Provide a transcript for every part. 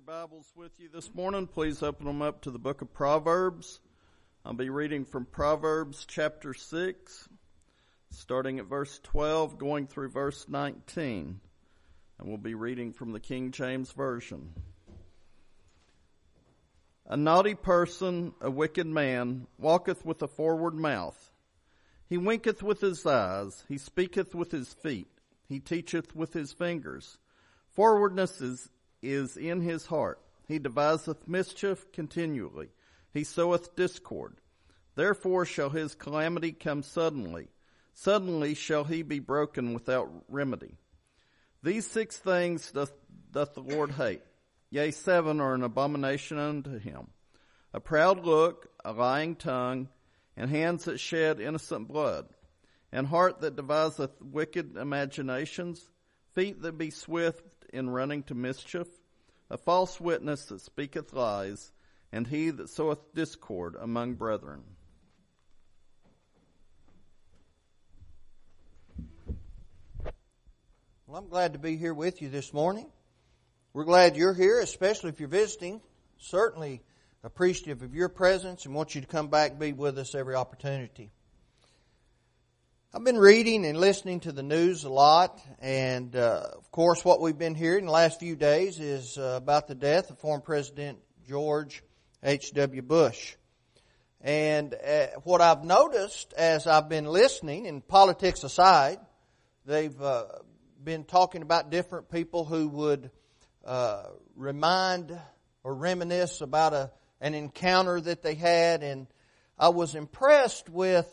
your Bibles with you this morning, please open them up to the book of Proverbs. I'll be reading from Proverbs chapter 6, starting at verse 12, going through verse 19. And we'll be reading from the King James Version. A naughty person, a wicked man, walketh with a forward mouth. He winketh with his eyes, he speaketh with his feet, he teacheth with his fingers. Forwardness is is in his heart. He deviseth mischief continually. He soweth discord. Therefore shall his calamity come suddenly. Suddenly shall he be broken without remedy. These six things doth, doth the Lord hate. Yea, seven are an abomination unto him. A proud look, a lying tongue, and hands that shed innocent blood, and heart that deviseth wicked imaginations, feet that be swift in running to mischief, a false witness that speaketh lies, and he that soweth discord among brethren. Well, I'm glad to be here with you this morning. We're glad you're here, especially if you're visiting. Certainly appreciative of your presence and want you to come back and be with us every opportunity. I've been reading and listening to the news a lot, and uh, of course, what we've been hearing the last few days is uh, about the death of former President George H.W. Bush. And uh, what I've noticed as I've been listening, and politics aside, they've uh, been talking about different people who would uh, remind or reminisce about a, an encounter that they had, and I was impressed with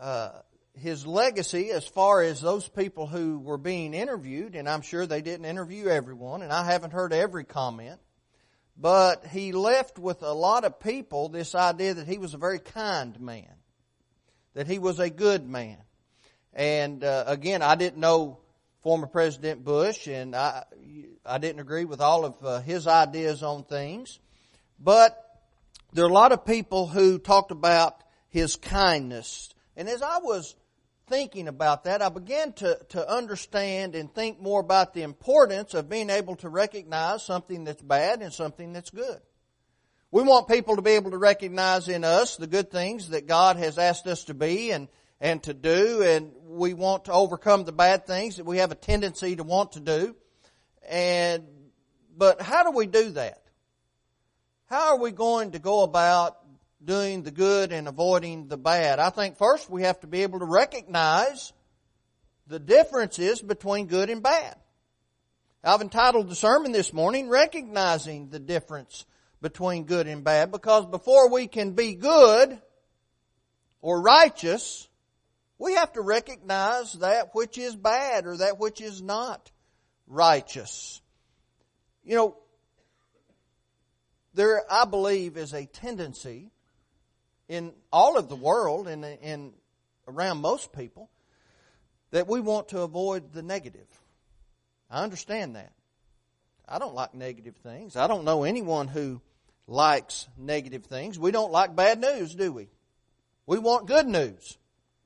uh, his legacy as far as those people who were being interviewed, and I'm sure they didn't interview everyone, and I haven't heard every comment, but he left with a lot of people this idea that he was a very kind man, that he was a good man. And uh, again, I didn't know former President Bush, and I, I didn't agree with all of uh, his ideas on things, but there are a lot of people who talked about his kindness. And as I was thinking about that, I began to, to understand and think more about the importance of being able to recognize something that's bad and something that's good. We want people to be able to recognize in us the good things that God has asked us to be and, and to do, and we want to overcome the bad things that we have a tendency to want to do. And, but how do we do that? How are we going to go about doing the good and avoiding the bad. I think first we have to be able to recognize the differences between good and bad. I've entitled the sermon this morning, Recognizing the Difference Between Good and Bad, because before we can be good or righteous, we have to recognize that which is bad or that which is not righteous. You know, there, I believe, is a tendency in all of the world and around most people that we want to avoid the negative. I understand that. I don't like negative things. I don't know anyone who likes negative things. We don't like bad news, do we? We want good news.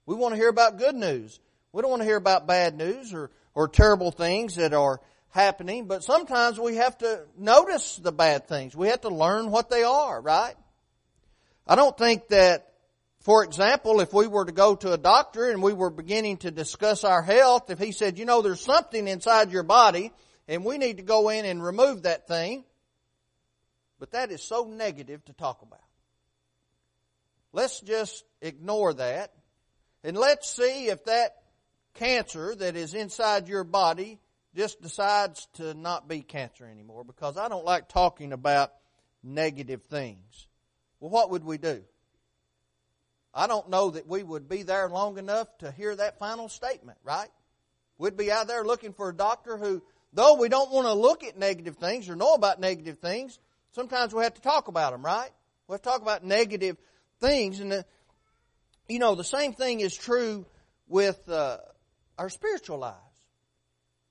We want to hear about good news. We don't want to hear about bad news or, or terrible things that are happening, but sometimes we have to notice the bad things. We have to learn what they are, right? I don't think that, for example, if we were to go to a doctor and we were beginning to discuss our health, if he said, you know, there's something inside your body and we need to go in and remove that thing, but that is so negative to talk about. Let's just ignore that and let's see if that cancer that is inside your body just decides to not be cancer anymore because I don't like talking about negative things. Well, what would we do? I don't know that we would be there long enough to hear that final statement, right? We'd be out there looking for a doctor who, though we don't want to look at negative things or know about negative things, sometimes we have to talk about them, right? We have to talk about negative things. And, the, you know, the same thing is true with uh, our spiritual lives.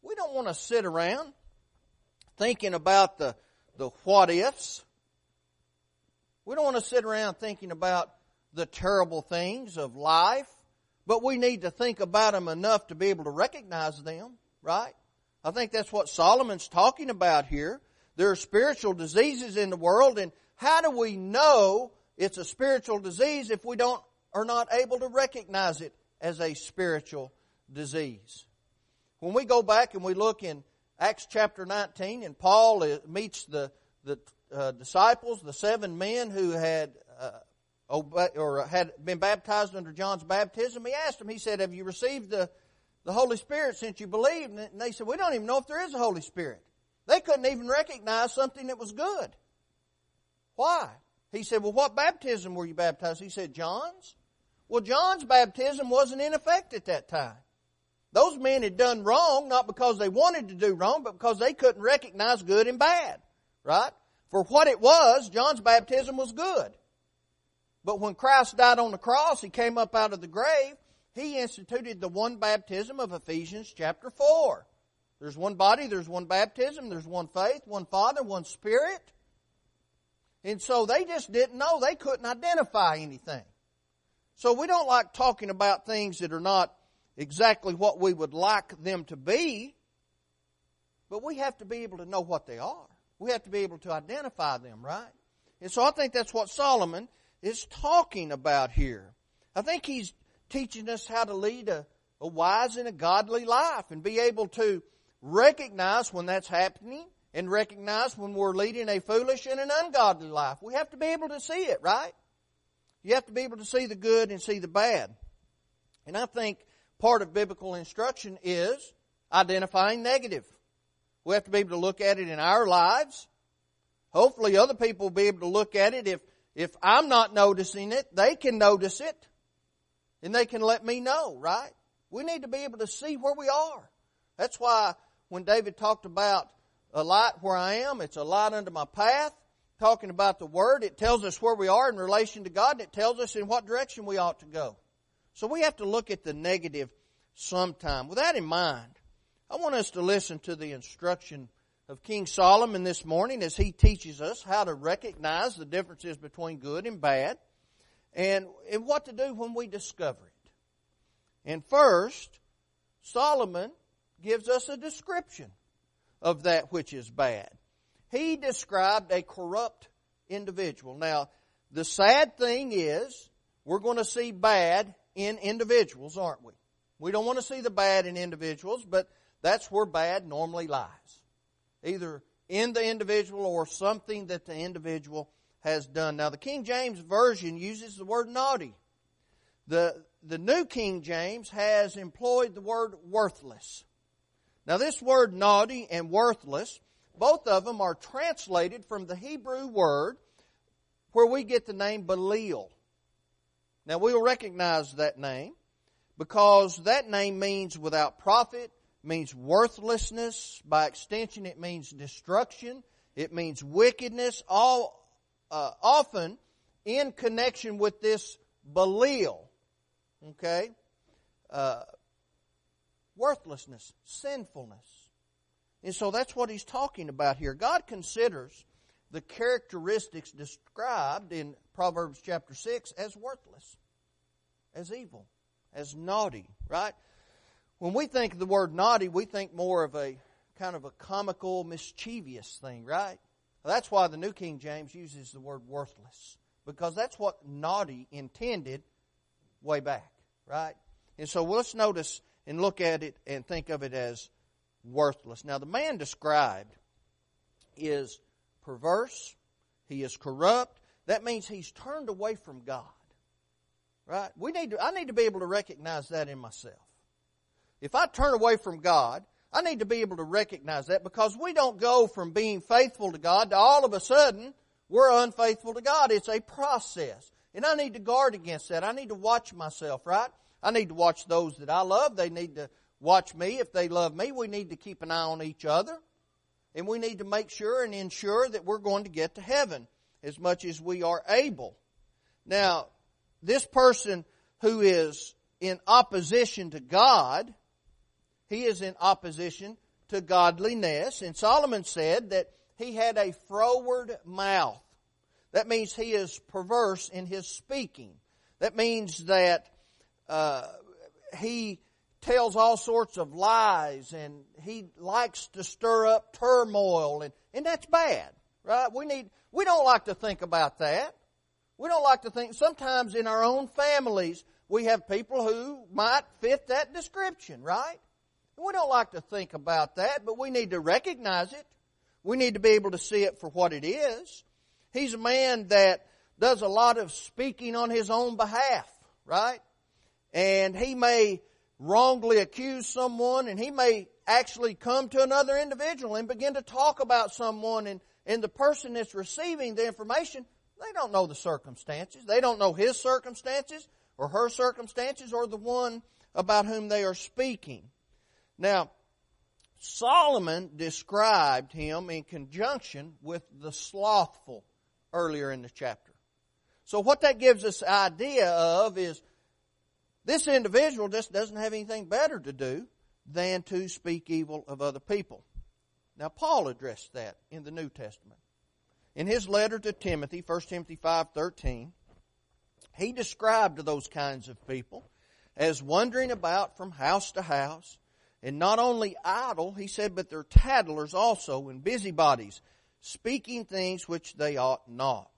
We don't want to sit around thinking about the, the what ifs. We don't want to sit around thinking about the terrible things of life, but we need to think about them enough to be able to recognize them, right? I think that's what Solomon's talking about here. There are spiritual diseases in the world, and how do we know it's a spiritual disease if we don't are not able to recognize it as a spiritual disease? When we go back and we look in Acts chapter 19, and Paul uh, meets the the uh, disciples, the seven men who had uh, obey, or had been baptized under John's baptism, he asked them. He said, "Have you received the the Holy Spirit since you believed?" And they said, "We don't even know if there is a Holy Spirit." They couldn't even recognize something that was good. Why? He said, Well, what baptism were you baptized? He said, John's. Well, John's baptism wasn't in effect at that time. Those men had done wrong, not because they wanted to do wrong, but because they couldn't recognize good and bad. Right? For what it was, John's baptism was good. But when Christ died on the cross, he came up out of the grave, he instituted the one baptism of Ephesians chapter 4. There's one body, there's one baptism, there's one faith, one Father, one Spirit. And so they just didn't know. They couldn't identify anything. So we don't like talking about things that are not exactly what we would like them to be, but we have to be able to know what they are. We have to be able to identify them, right? And so I think that's what Solomon is talking about here. I think he's teaching us how to lead a, a wise and a godly life and be able to recognize when that's happening and recognize when we're leading a foolish and an ungodly life. We have to be able to see it, right? You have to be able to see the good and see the bad. And I think part of biblical instruction is identifying negative. We have to be able to look at it in our lives. Hopefully other people will be able to look at it. If, if I'm not noticing it, they can notice it. And they can let me know, right? We need to be able to see where we are. That's why when David talked about a light where I am, it's a light under my path. Talking about the Word, it tells us where we are in relation to God, and it tells us in what direction we ought to go. So we have to look at the negative sometime. With that in mind, I want us to listen to the instruction of King Solomon this morning as he teaches us how to recognize the differences between good and bad and, and what to do when we discover it. And first, Solomon gives us a description of that which is bad. He described a corrupt individual. Now, the sad thing is, we're going to see bad in individuals, aren't we? We don't want to see the bad in individuals, but that's where bad normally lies. Either in the individual or something that the individual has done. Now, the King James Version uses the word naughty. The, the New King James has employed the word worthless. Now this word naughty and worthless, both of them are translated from the Hebrew word where we get the name Belial. Now we'll recognize that name because that name means without profit, means worthlessness. By extension, it means destruction. It means wickedness. All uh, often in connection with this Belial. Okay, uh, worthlessness, sinfulness. And so that's what he's talking about here. God considers the characteristics described in Proverbs chapter 6 as worthless, as evil, as naughty, right? When we think of the word naughty, we think more of a kind of a comical, mischievous thing, right? That's why the New King James uses the word worthless, because that's what naughty intended way back, right? And so let's notice and look at it and think of it as worthless. Now, the man described is perverse, he is corrupt. That means he's turned away from God. Right? We need to, I need to be able to recognize that in myself. If I turn away from God, I need to be able to recognize that because we don't go from being faithful to God to all of a sudden we're unfaithful to God. It's a process. And I need to guard against that. I need to watch myself, right? I need to watch those that I love. They need to watch me if they love me. We need to keep an eye on each other. And we need to make sure and ensure that we're going to get to heaven as much as we are able. Now, this person who is in opposition to God, he is in opposition to godliness. And Solomon said that he had a froward mouth. That means he is perverse in his speaking. That means that uh, he tells all sorts of lies and he likes to stir up turmoil and, and that's bad, right? We need, we don't like to think about that. We don't like to think, sometimes in our own families, we have people who might fit that description, right? We don't like to think about that, but we need to recognize it. We need to be able to see it for what it is. He's a man that does a lot of speaking on his own behalf, right? And he may wrongly accuse someone and he may actually come to another individual and begin to talk about someone and, and the person that's receiving the information, they don't know the circumstances. They don't know his circumstances or her circumstances or the one about whom they are speaking. Now, Solomon described him in conjunction with the slothful earlier in the chapter. So what that gives us idea of is this individual just doesn't have anything better to do than to speak evil of other people. Now Paul addressed that in the New Testament. In his letter to Timothy, 1 Timothy 5:13, he described those kinds of people as wandering about from house to house, and not only idle, he said, but they're tattlers also and busybodies, speaking things which they ought not.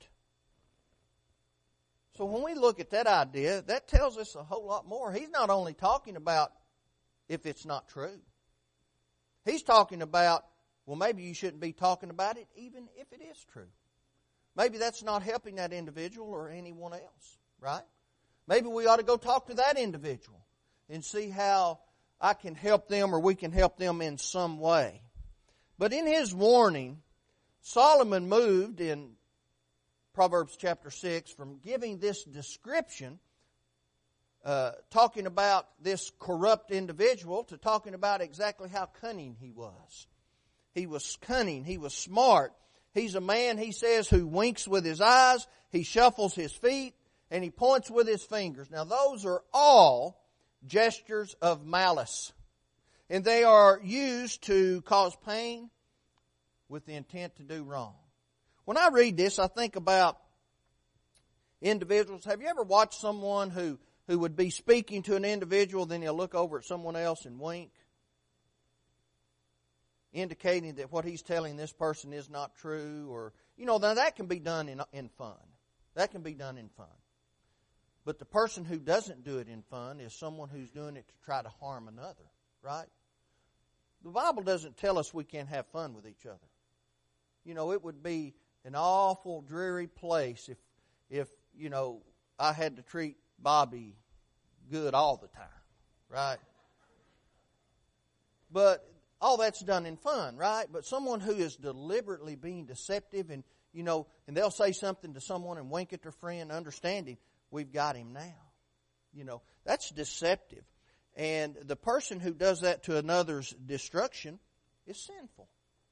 So when we look at that idea, that tells us a whole lot more. He's not only talking about if it's not true. He's talking about, well, maybe you shouldn't be talking about it even if it is true. Maybe that's not helping that individual or anyone else, right? Maybe we ought to go talk to that individual and see how I can help them or we can help them in some way. But in his warning, Solomon moved in Proverbs chapter 6 from giving this description, uh, talking about this corrupt individual, to talking about exactly how cunning he was. He was cunning, he was smart. He's a man, he says, who winks with his eyes, he shuffles his feet, and he points with his fingers. Now, those are all gestures of malice. And they are used to cause pain with the intent to do wrong. When I read this, I think about individuals. Have you ever watched someone who, who would be speaking to an individual, then he'll look over at someone else and wink? Indicating that what he's telling this person is not true, or, you know, now that can be done in, in fun. That can be done in fun. But the person who doesn't do it in fun is someone who's doing it to try to harm another, right? The Bible doesn't tell us we can't have fun with each other. You know, it would be an awful dreary place if if you know I had to treat Bobby good all the time, right? But all that's done in fun, right? But someone who is deliberately being deceptive and you know, and they'll say something to someone and wink at their friend, understanding we've got him now. You know, that's deceptive. And the person who does that to another's destruction is sinful.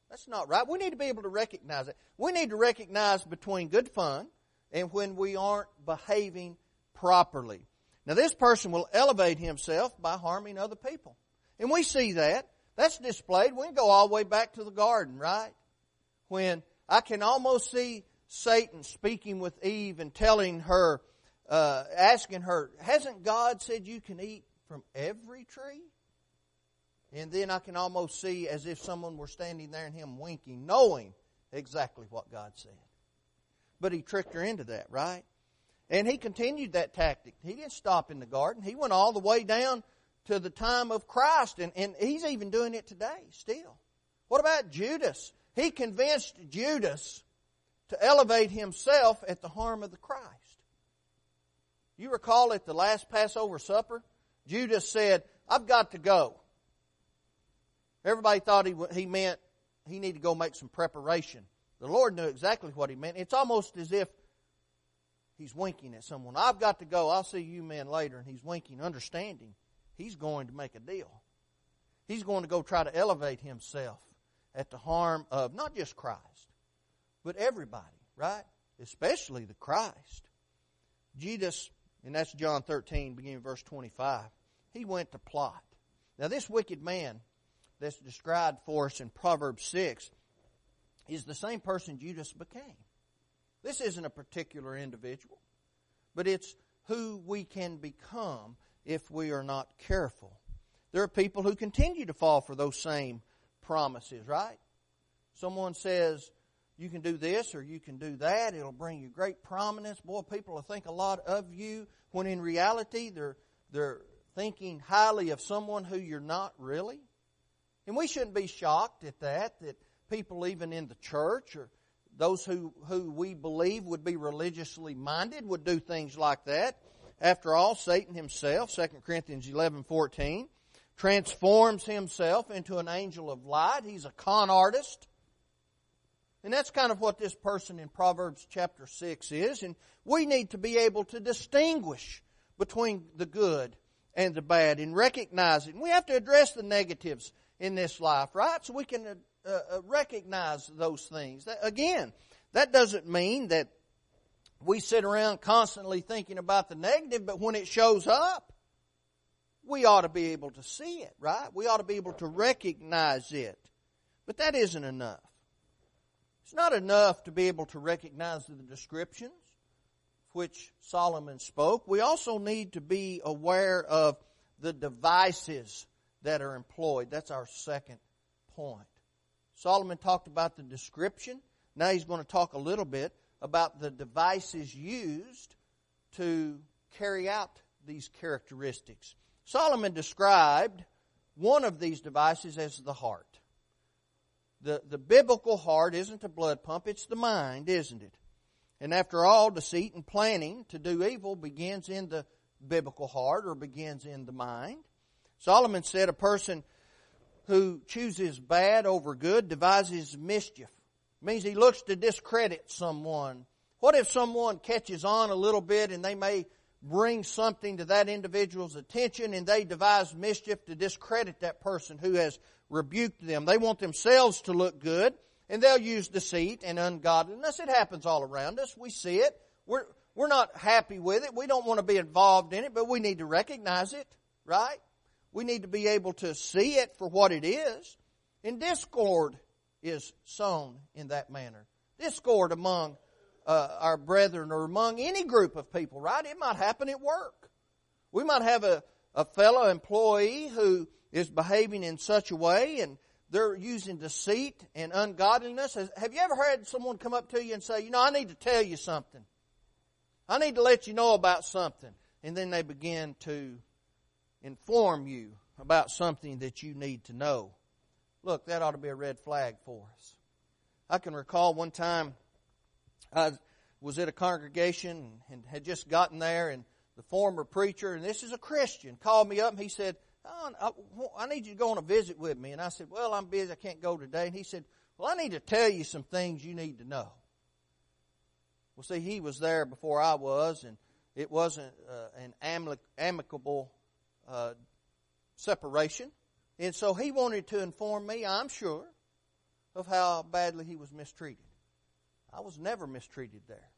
That's not right. We need to be able to recognize it. We need to recognize between good fun and when we aren't behaving properly. Now this person will elevate himself by harming other people. And we see that. That's displayed. We can go all the way back to the garden, right? When I can almost see Satan speaking with Eve and telling her, uh, asking her, hasn't God said you can eat from every tree? And then I can almost see as if someone were standing there and him winking, knowing exactly what God said. But he tricked her into that, right? And he continued that tactic. He didn't stop in the garden. He went all the way down to the time of Christ, and, and he's even doing it today, still. What about Judas? He convinced Judas to elevate himself at the harm of the Christ. You recall at the last Passover supper, Judas said, I've got to go. Everybody thought he, he meant he needed to go make some preparation. The Lord knew exactly what he meant. It's almost as if he's winking at someone. I've got to go. I'll see you men later. And he's winking, understanding he's going to make a deal. He's going to go try to elevate himself at the harm of not just Christ, but everybody, right? Especially the Christ. Judas, and that's John 13, beginning verse 25, he went to plot. Now, this wicked man that's described for us in Proverbs 6 is the same person Judas became. This isn't a particular individual, but it's who we can become if we are not careful. there are people who continue to fall for those same promises, right? Someone says, you can do this or you can do that. It'll bring you great prominence. Boy, people will think a lot of you when in reality they're, they're thinking highly of someone who you're not really. And we shouldn't be shocked at that, that people even in the church or those who, who we believe would be religiously minded would do things like that. After all, Satan himself, 2 Corinthians 11, 14, transforms himself into an angel of light. He's a con artist. And that's kind of what this person in Proverbs chapter 6 is. And we need to be able to distinguish between the good and the bad and recognize it. And we have to address the negatives in this life, right? So we can uh, uh, recognize those things. That, again, that doesn't mean that we sit around constantly thinking about the negative, but when it shows up, we ought to be able to see it, right? We ought to be able to recognize it. But that isn't enough. It's not enough to be able to recognize the descriptions which Solomon spoke. We also need to be aware of the devices that are employed. That's our second point. Solomon talked about the description. Now he's going to talk a little bit about the devices used to carry out these characteristics. Solomon described one of these devices as the heart. The, the biblical heart isn't a blood pump, it's the mind, isn't it? And after all, deceit and planning to do evil begins in the biblical heart or begins in the mind. Solomon said a person who chooses bad over good devises mischief. It means he looks to discredit someone. What if someone catches on a little bit and they may bring something to that individual's attention and they devise mischief to discredit that person who has rebuked them. They want themselves to look good and they'll use deceit and ungodliness. It happens all around us. We see it. We're, we're not happy with it. We don't want to be involved in it, but we need to recognize it, right? We need to be able to see it for what it is. And discord is sown in that manner. Discord among uh, our brethren or among any group of people, right? It might happen at work. We might have a, a fellow employee who is behaving in such a way and they're using deceit and ungodliness. Have you ever heard someone come up to you and say, you know, I need to tell you something. I need to let you know about something. And then they begin to inform you about something that you need to know. Look, that ought to be a red flag for us. I can recall one time I was at a congregation and had just gotten there, and the former preacher, and this is a Christian, called me up and he said, oh, I, need you to go on a visit with me. And I said, Well, I'm busy. I can't go today. And he said, Well, I need to tell you some things you need to know. Well, see, he was there before I was, and it wasn't uh, an amicable uh, separation. And so he wanted to inform me, I'm sure, of how badly he was mistreated. I was never mistreated there.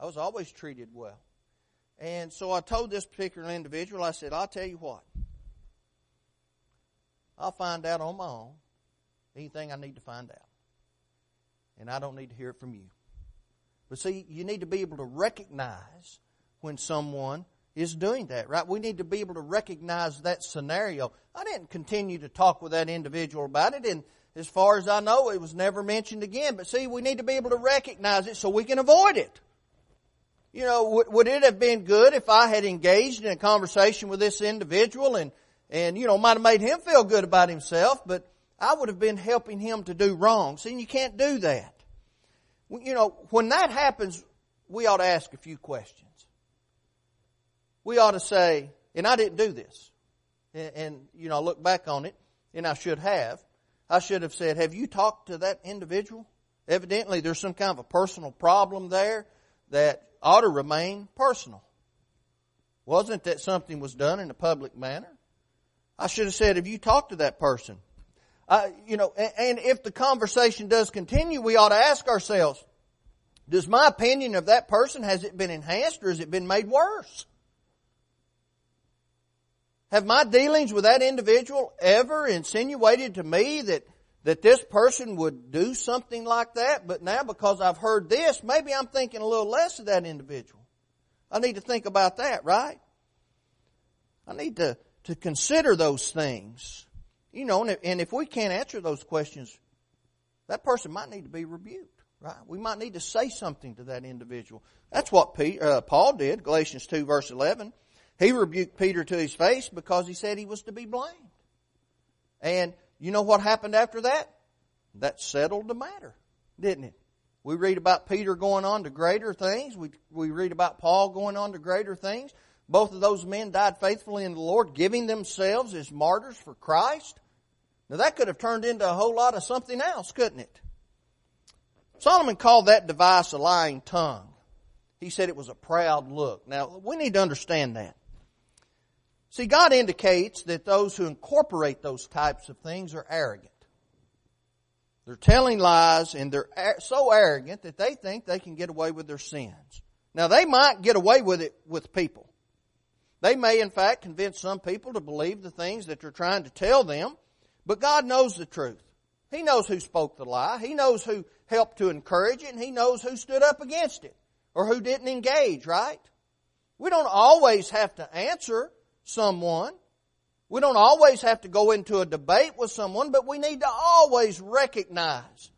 I was always treated well. And so I told this particular individual, I said, I'll tell you what. I'll find out on my own anything I need to find out. And I don't need to hear it from you. But see, you need to be able to recognize when someone is doing that, right? We need to be able to recognize that scenario. I didn't continue to talk with that individual about it, and as far as I know, it was never mentioned again. But see, we need to be able to recognize it so we can avoid it. You know, would, it have been good if I had engaged in a conversation with this individual and, and, you know, might have made him feel good about himself, but I would have been helping him to do wrong. See, you can't do that. You know, when that happens, we ought to ask a few questions. We ought to say, and I didn't do this, and, and you know, I look back on it, and I should have. I should have said, have you talked to that individual? Evidently there's some kind of a personal problem there that ought to remain personal. Wasn't that something was done in a public manner? I should have said, have you talked to that person? Uh, you know, and, and if the conversation does continue, we ought to ask ourselves, does my opinion of that person, has it been enhanced or has it been made worse? Have my dealings with that individual ever insinuated to me that, that this person would do something like that? But now because I've heard this, maybe I'm thinking a little less of that individual. I need to think about that, right? I need to, to consider those things. You know, and if we can't answer those questions, that person might need to be rebuked, right? We might need to say something to that individual. That's what Peter, uh, Paul did, Galatians 2 verse 11. He rebuked Peter to his face because he said he was to be blamed. And you know what happened after that? That settled the matter, didn't it? We read about Peter going on to greater things. We, we read about Paul going on to greater things. Both of those men died faithfully in the Lord, giving themselves as martyrs for Christ. Now that could have turned into a whole lot of something else, couldn't it? Solomon called that device a lying tongue. He said it was a proud look. Now, we need to understand that. See, God indicates that those who incorporate those types of things are arrogant. They're telling lies and they're so arrogant that they think they can get away with their sins. Now, they might get away with it with people. They may, in fact, convince some people to believe the things that they're trying to tell them, but God knows the truth. He knows who spoke the lie. He knows who helped to encourage it, and He knows who stood up against it or who didn't engage, right? We don't always have to answer someone. We don't always have to go into a debate with someone, but we need to always recognize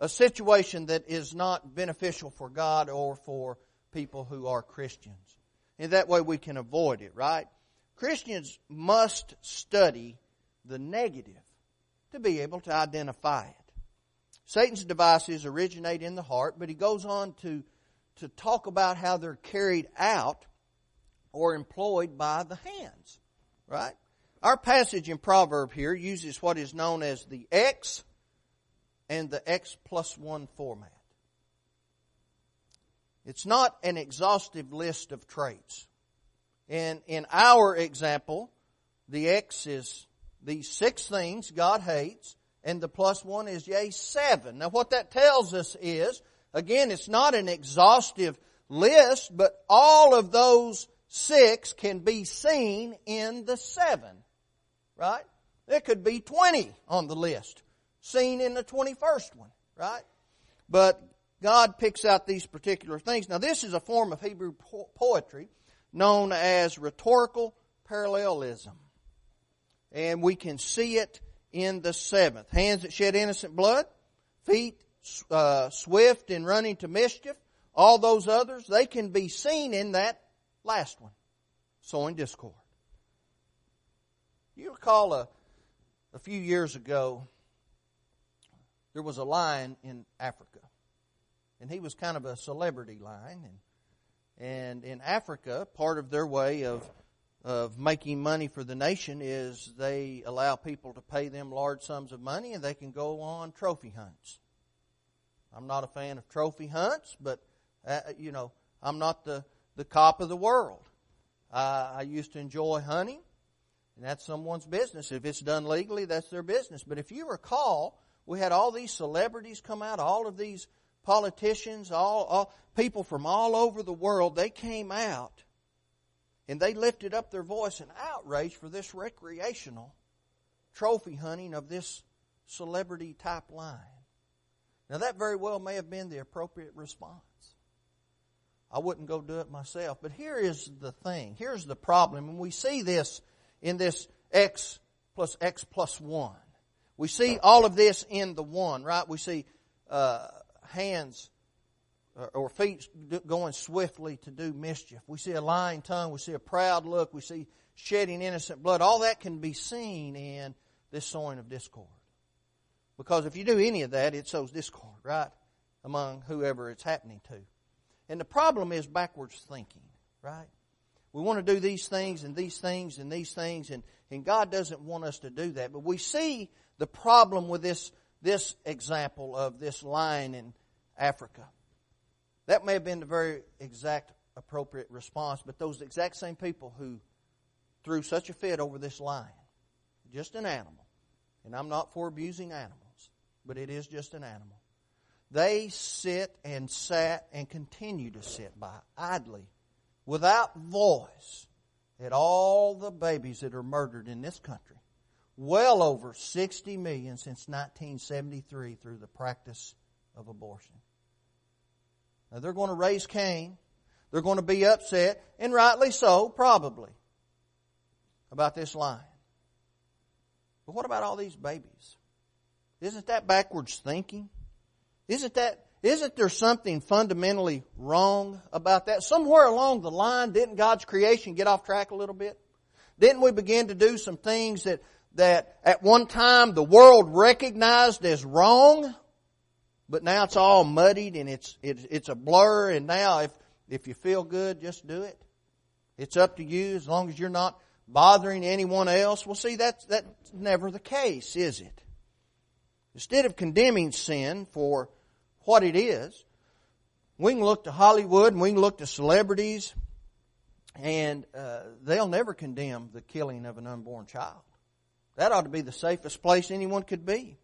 a situation that is not beneficial for God or for people who are Christians. And that way we can avoid it, right? Christians must study the negative to be able to identify it. Satan's devices originate in the heart, but he goes on to, to talk about how they're carried out or employed by the hands. Right? Our passage in Proverb here uses what is known as the X and the X plus one format. It's not an exhaustive list of traits. And in our example, the X is these six things God hates, and the plus one is yea, seven. Now what that tells us is, again, it's not an exhaustive list, but all of those six can be seen in the seven. Right? There could be 20 on the list, seen in the 21st one. Right? But God picks out these particular things. Now this is a form of Hebrew po- poetry known as rhetorical parallelism. And we can see it in the seventh. Hands that shed innocent blood, feet uh, swift in running to mischief, all those others, they can be seen in that Last one, sowing discord. You recall a, a few years ago, there was a lion in Africa. And he was kind of a celebrity lion. And, and in Africa, part of their way of, of making money for the nation is they allow people to pay them large sums of money and they can go on trophy hunts. I'm not a fan of trophy hunts, but, uh, you know, I'm not the, the cop of the world. Uh, I used to enjoy hunting, and that's someone's business. If it's done legally, that's their business. But if you recall, we had all these celebrities come out, all of these politicians, all, all people from all over the world, they came out and they lifted up their voice in outrage for this recreational trophy hunting of this celebrity type line. Now that very well may have been the appropriate response. I wouldn't go do it myself. But here is the thing. Here's the problem. And we see this in this X plus X plus 1. We see all of this in the one, right? We see uh, hands uh, or feet going swiftly to do mischief. We see a lying tongue. We see a proud look. We see shedding innocent blood. All that can be seen in this sowing of discord. Because if you do any of that, it sows discord, right? Among whoever it's happening to. And the problem is backwards thinking, right? We want to do these things and these things and these things, and, and God doesn't want us to do that. But we see the problem with this, this example of this lion in Africa. That may have been the very exact appropriate response, but those exact same people who threw such a fit over this lion, just an animal, and I'm not for abusing animals, but it is just an animal. They sit and sat and continue to sit by idly, without voice, at all the babies that are murdered in this country. Well over 60 million since 1973 through the practice of abortion. Now they're going to raise Cain. They're going to be upset, and rightly so, probably. about this lion. But what about all these babies? Isn't that backwards thinking? Isn't that isn't there something fundamentally wrong about that? Somewhere along the line, didn't God's creation get off track a little bit? Didn't we begin to do some things that, that at one time the world recognized as wrong? But now it's all muddied and it's, it's, it's a blur and now if, if you feel good, just do it. It's up to you as long as you're not bothering anyone else. Well see, that's, that's never the case, is it? Instead of condemning sin for what it is. We can look to Hollywood and we can look to celebrities and uh, they'll never condemn the killing of an unborn child. That ought to be the safest place anyone could be.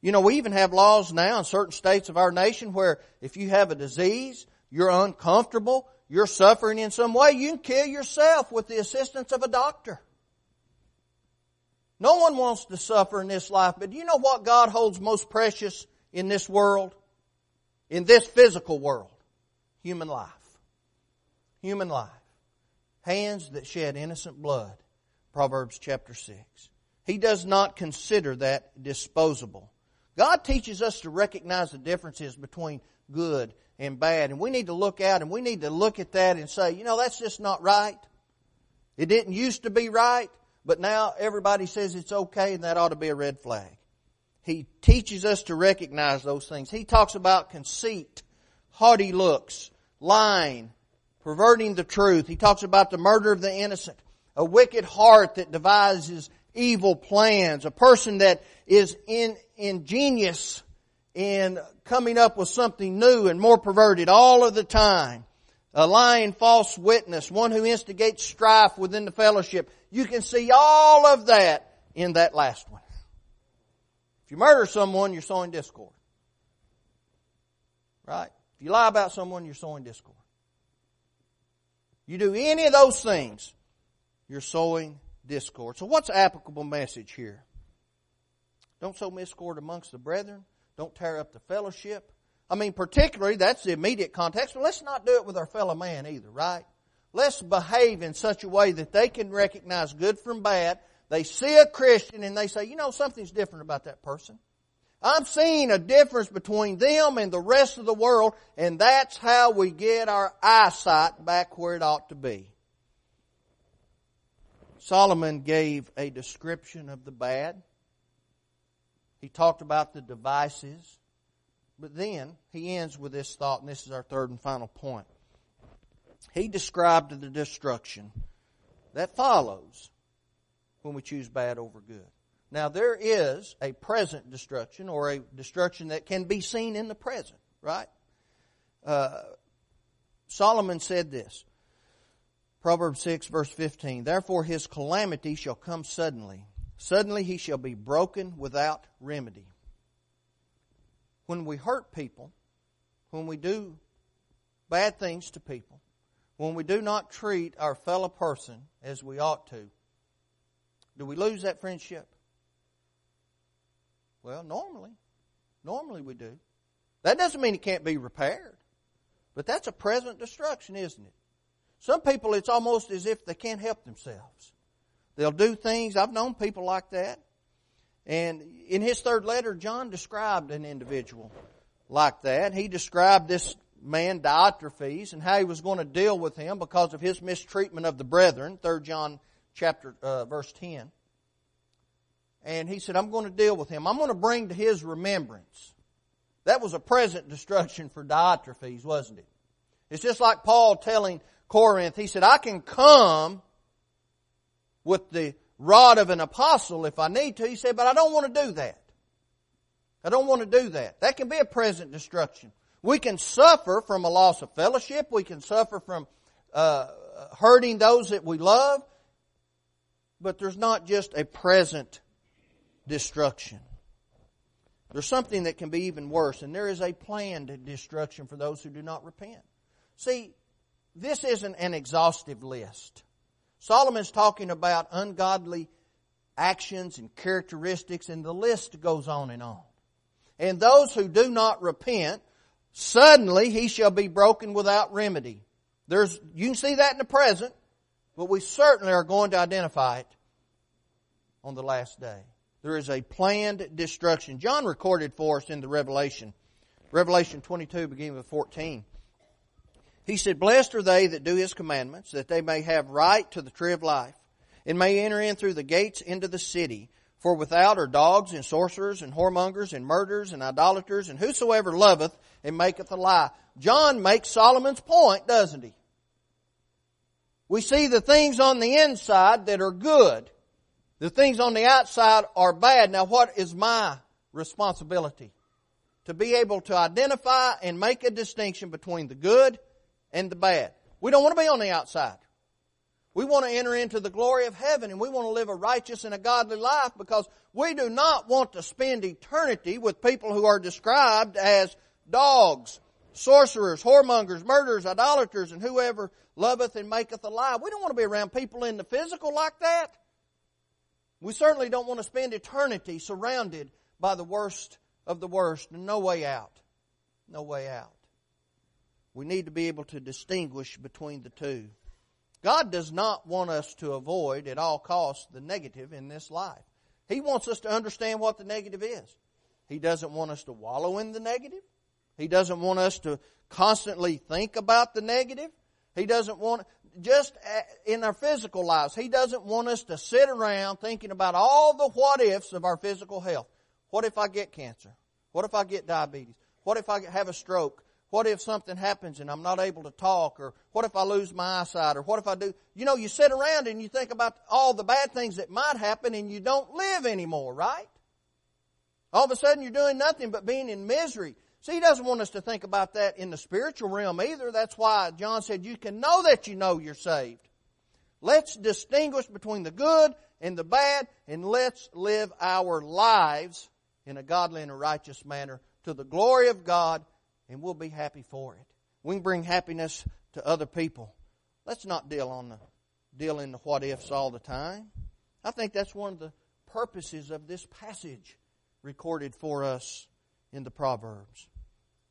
You know, we even have laws now in certain states of our nation where if you have a disease, you're uncomfortable, you're suffering in some way, you can kill yourself with the assistance of a doctor. No one wants to suffer in this life, but do you know what God holds most precious in this world? in this physical world. Human life. Human life. Hands that shed innocent blood. Proverbs chapter 6. He does not consider that disposable. God teaches us to recognize the differences between good and bad. And we need to look out and we need to look at that and say, you know, that's just not right. It didn't used to be right, but now everybody says it's okay and that ought to be a red flag. He teaches us to recognize those things. He talks about conceit, haughty looks, lying, perverting the truth. He talks about the murder of the innocent, a wicked heart that devises evil plans, a person that is in, ingenious in coming up with something new and more perverted all of the time. A lying false witness, one who instigates strife within the fellowship. You can see all of that in that last one. If you murder someone, you're sowing discord. Right? If you lie about someone, you're sowing discord. You do any of those things, you're sowing discord. So what's applicable message here? Don't sow discord amongst the brethren. Don't tear up the fellowship. I mean, particularly, that's the immediate context, but let's not do it with our fellow man either, right? Let's behave in such a way that they can recognize good from bad they see a Christian and they say, you know, something's different about that person. I'm seeing a difference between them and the rest of the world, and that's how we get our eyesight back where it ought to be. Solomon gave a description of the bad. He talked about the devices. But then he ends with this thought, and this is our third and final point. He described the destruction that follows when we choose bad over good. Now there is a present destruction or a destruction that can be seen in the present, right? Uh, Solomon said this. Proverbs 6 verse 15. Therefore his calamity shall come suddenly. Suddenly he shall be broken without remedy. When we hurt people, when we do bad things to people, when we do not treat our fellow person as we ought to, do we lose that friendship? Well, normally. Normally we do. That doesn't mean it can't be repaired. But that's a present destruction, isn't it? Some people, it's almost as if they can't help themselves. They'll do things. I've known people like that. And in his third letter, John described an individual like that. He described this man, Diotrephes, and how he was going to deal with him because of his mistreatment of the brethren. 3 John chapter, uh, verse 10. And he said, I'm going to deal with him. I'm going to bring to his remembrance. That was a present destruction for Diotrephes, wasn't it? It's just like Paul telling Corinth, he said, I can come with the rod of an apostle if I need to. He said, but I don't want to do that. I don't want to do that. That can be a present destruction. We can suffer from a loss of fellowship. We can suffer from uh, hurting those that we love but there's not just a present destruction. There's something that can be even worse, and there is a planned destruction for those who do not repent. See, this isn't an exhaustive list. Solomon's talking about ungodly actions and characteristics, and the list goes on and on. And those who do not repent, suddenly he shall be broken without remedy. There's, you can see that in the present. but we certainly are going to identify it on the last day. There is a planned destruction. John recorded for us in the Revelation, Revelation 22, beginning with 14. He said, Blessed are they that do his commandments, that they may have right to the tree of life, and may enter in through the gates into the city. For without are dogs and sorcerers and whoremongers and murderers and idolaters and whosoever loveth and maketh a lie. John makes Solomon's point, doesn't he? We see the things on the inside that are good. The things on the outside are bad. Now what is my responsibility? To be able to identify and make a distinction between the good and the bad. We don't want to be on the outside. We want to enter into the glory of heaven and we want to live a righteous and a godly life because we do not want to spend eternity with people who are described as dogs, sorcerers, whoremongers, murderers, idolaters, and whoever loveth and maketh a lie. We don't want to be around people in the physical like that. We certainly don't want to spend eternity surrounded by the worst of the worst and no way out. No way out. We need to be able to distinguish between the two. God does not want us to avoid at all costs the negative in this life. He wants us to understand what the negative is. He doesn't want us to wallow in the negative. He doesn't want us to constantly think about the negative. He doesn't want, just in our physical lives, He doesn't want us to sit around thinking about all the what ifs of our physical health. What if I get cancer? What if I get diabetes? What if I have a stroke? What if something happens and I'm not able to talk? Or what if I lose my eyesight? Or what if I do? You know, you sit around and you think about all the bad things that might happen and you don't live anymore, right? All of a sudden you're doing nothing but being in misery. See, he doesn't want us to think about that in the spiritual realm either. That's why John said you can know that you know you're saved. Let's distinguish between the good and the bad and let's live our lives in a godly and a righteous manner to the glory of God and we'll be happy for it. We can bring happiness to other people. Let's not deal on the deal in the what ifs all the time. I think that's one of the purposes of this passage recorded for us in the Proverbs.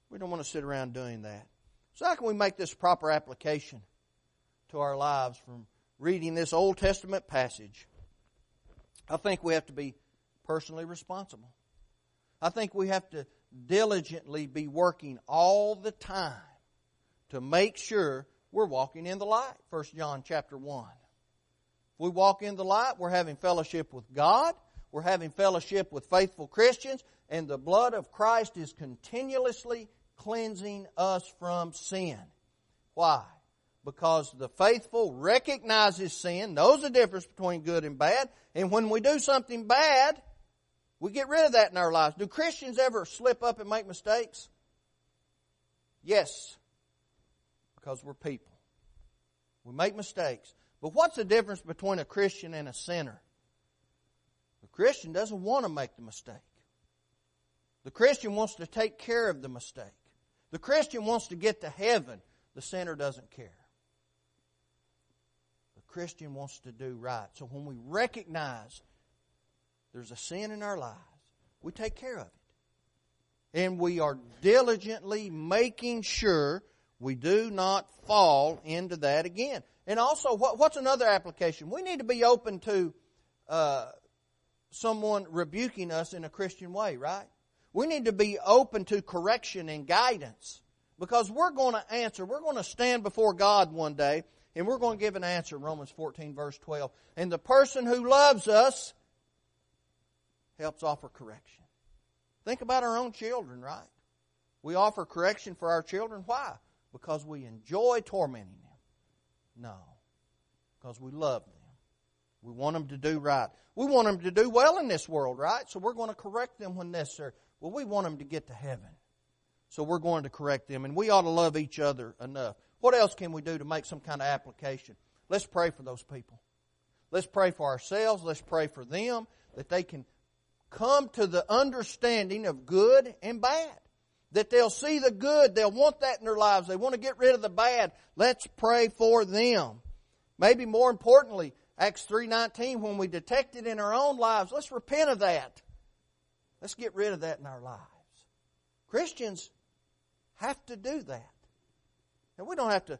We don't want to sit around doing that. So how can we make this proper application to our lives from reading this Old Testament passage? I think we have to be personally responsible. I think we have to diligently be working all the time to make sure we're walking in the light. 1 John chapter 1. If we walk in the light, we're having fellowship with God, we're having fellowship with faithful Christians, and the blood of Christ is continuously cleansing us from sin. Why? Because the faithful recognizes sin, knows the difference between good and bad, and when we do something bad, we get rid of that in our lives. Do Christians ever slip up and make mistakes? Yes. Because we're people. We make mistakes. But what's the difference between a Christian and a sinner? The Christian doesn't want to make the mistake. The Christian wants to take care of the mistake. The Christian wants to get to heaven. The sinner doesn't care. The Christian wants to do right. So when we recognize there's a sin in our lives, we take care of it. And we are diligently making sure we do not fall into that again. And also, what, what's another application? We need to be open to uh, someone rebuking us in a Christian way, right? We need to be open to correction and guidance because we're going to answer. We're going to stand before God one day and we're going to give an answer. Romans 14, verse 12. And the person who loves us helps offer correction. Think about our own children, right? We offer correction for our children. Why? Because we enjoy tormenting them. No. Because we love them. We want them to do right. We want them to do well in this world, right? So we're going to correct them when necessary. Well, we want them to get to heaven. So we're going to correct them. And we ought to love each other enough. What else can we do to make some kind of application? Let's pray for those people. Let's pray for ourselves. Let's pray for them that they can come to the understanding of good and bad. That they'll see the good, they'll want that in their lives, they want to get rid of the bad. Let's pray for them. Maybe more importantly, Acts 3.19, when we detect it in our own lives, let's repent of that. Let's get rid of that in our lives. Christians have to do that. And we don't have to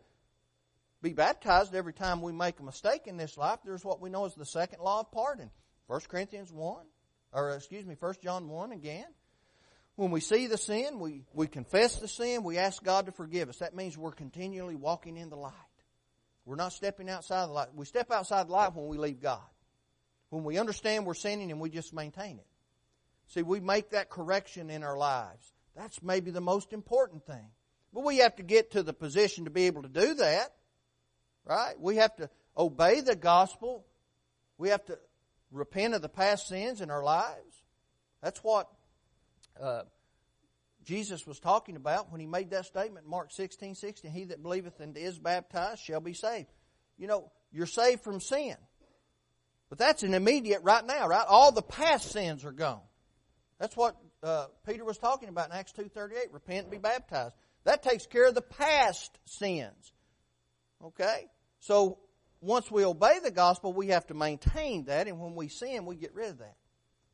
be baptized every time we make a mistake in this life, there's what we know as the second law of pardon. 1 Corinthians 1, or excuse me, 1 John 1 again. When we see the sin, we, we confess the sin, we ask God to forgive us. That means we're continually walking in the light. We're not stepping outside the light. We step outside the light when we leave God. When we understand we're sinning and we just maintain it. See, we make that correction in our lives. That's maybe the most important thing. But we have to get to the position to be able to do that. Right? We have to obey the gospel. We have to repent of the past sins in our lives. That's what uh, Jesus was talking about when he made that statement, Mark 16, 16, He that believeth and is baptized shall be saved. You know, you're saved from sin. But that's an immediate right now, right? All the past sins are gone. That's what uh, Peter was talking about in Acts 2.38, repent and be baptized. That takes care of the past sins. Okay? So, once we obey the gospel, we have to maintain that, and when we sin, we get rid of that.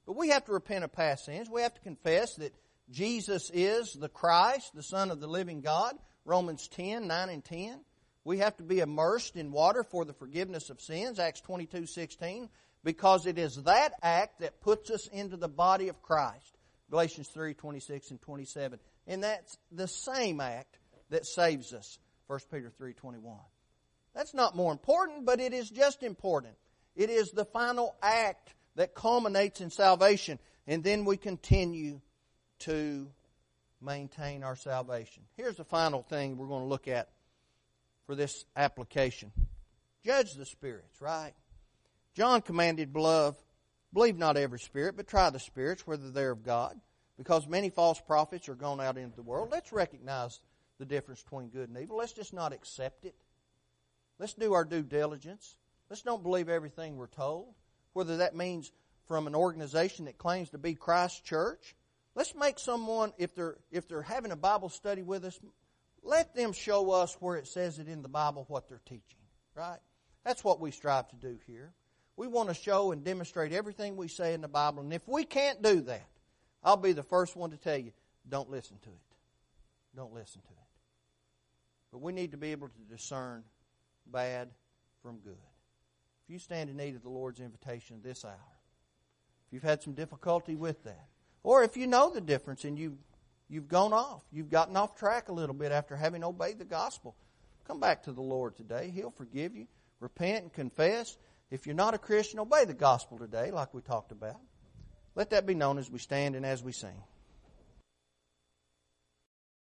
But we have to repent of past sins. We have to confess that Jesus is the Christ, the Son of the living God. Romans 10, 9 and 10. We have to be immersed in water for the forgiveness of sins, Acts 22, 16, because it is that act that puts us into the body of Christ, Galatians 3, 26 and 27. And that's the same act that saves us, 1 Peter 3, 21. That's not more important, but it is just important. It is the final act that culminates in salvation. And then we continue to maintain our salvation. Here's the final thing we're going to look at for this application. Judge the spirits, right? John commanded love, believe not every spirit, but try the spirits, whether they're of God, because many false prophets are gone out into the world. Let's recognize the difference between good and evil. Let's just not accept it. Let's do our due diligence. Let's don't believe everything we're told, whether that means from an organization that claims to be Christ Church. Let's make someone, if they're, if they're having a Bible study with us, let them show us where it says it in the Bible what they're teaching, right? That's what we strive to do here. We want to show and demonstrate everything we say in the Bible, and if we can't do that, I'll be the first one to tell you, don't listen to it. Don't listen to it. But we need to be able to discern bad from good. If you stand in need of the Lord's invitation this hour, if you've had some difficulty with that, or if you know the difference and you you've gone off, you've gotten off track a little bit after having obeyed the gospel, come back to the Lord today. He'll forgive you. Repent and confess. If you're not a Christian, obey the gospel today, like we talked about. Let that be known as we stand and as we sing.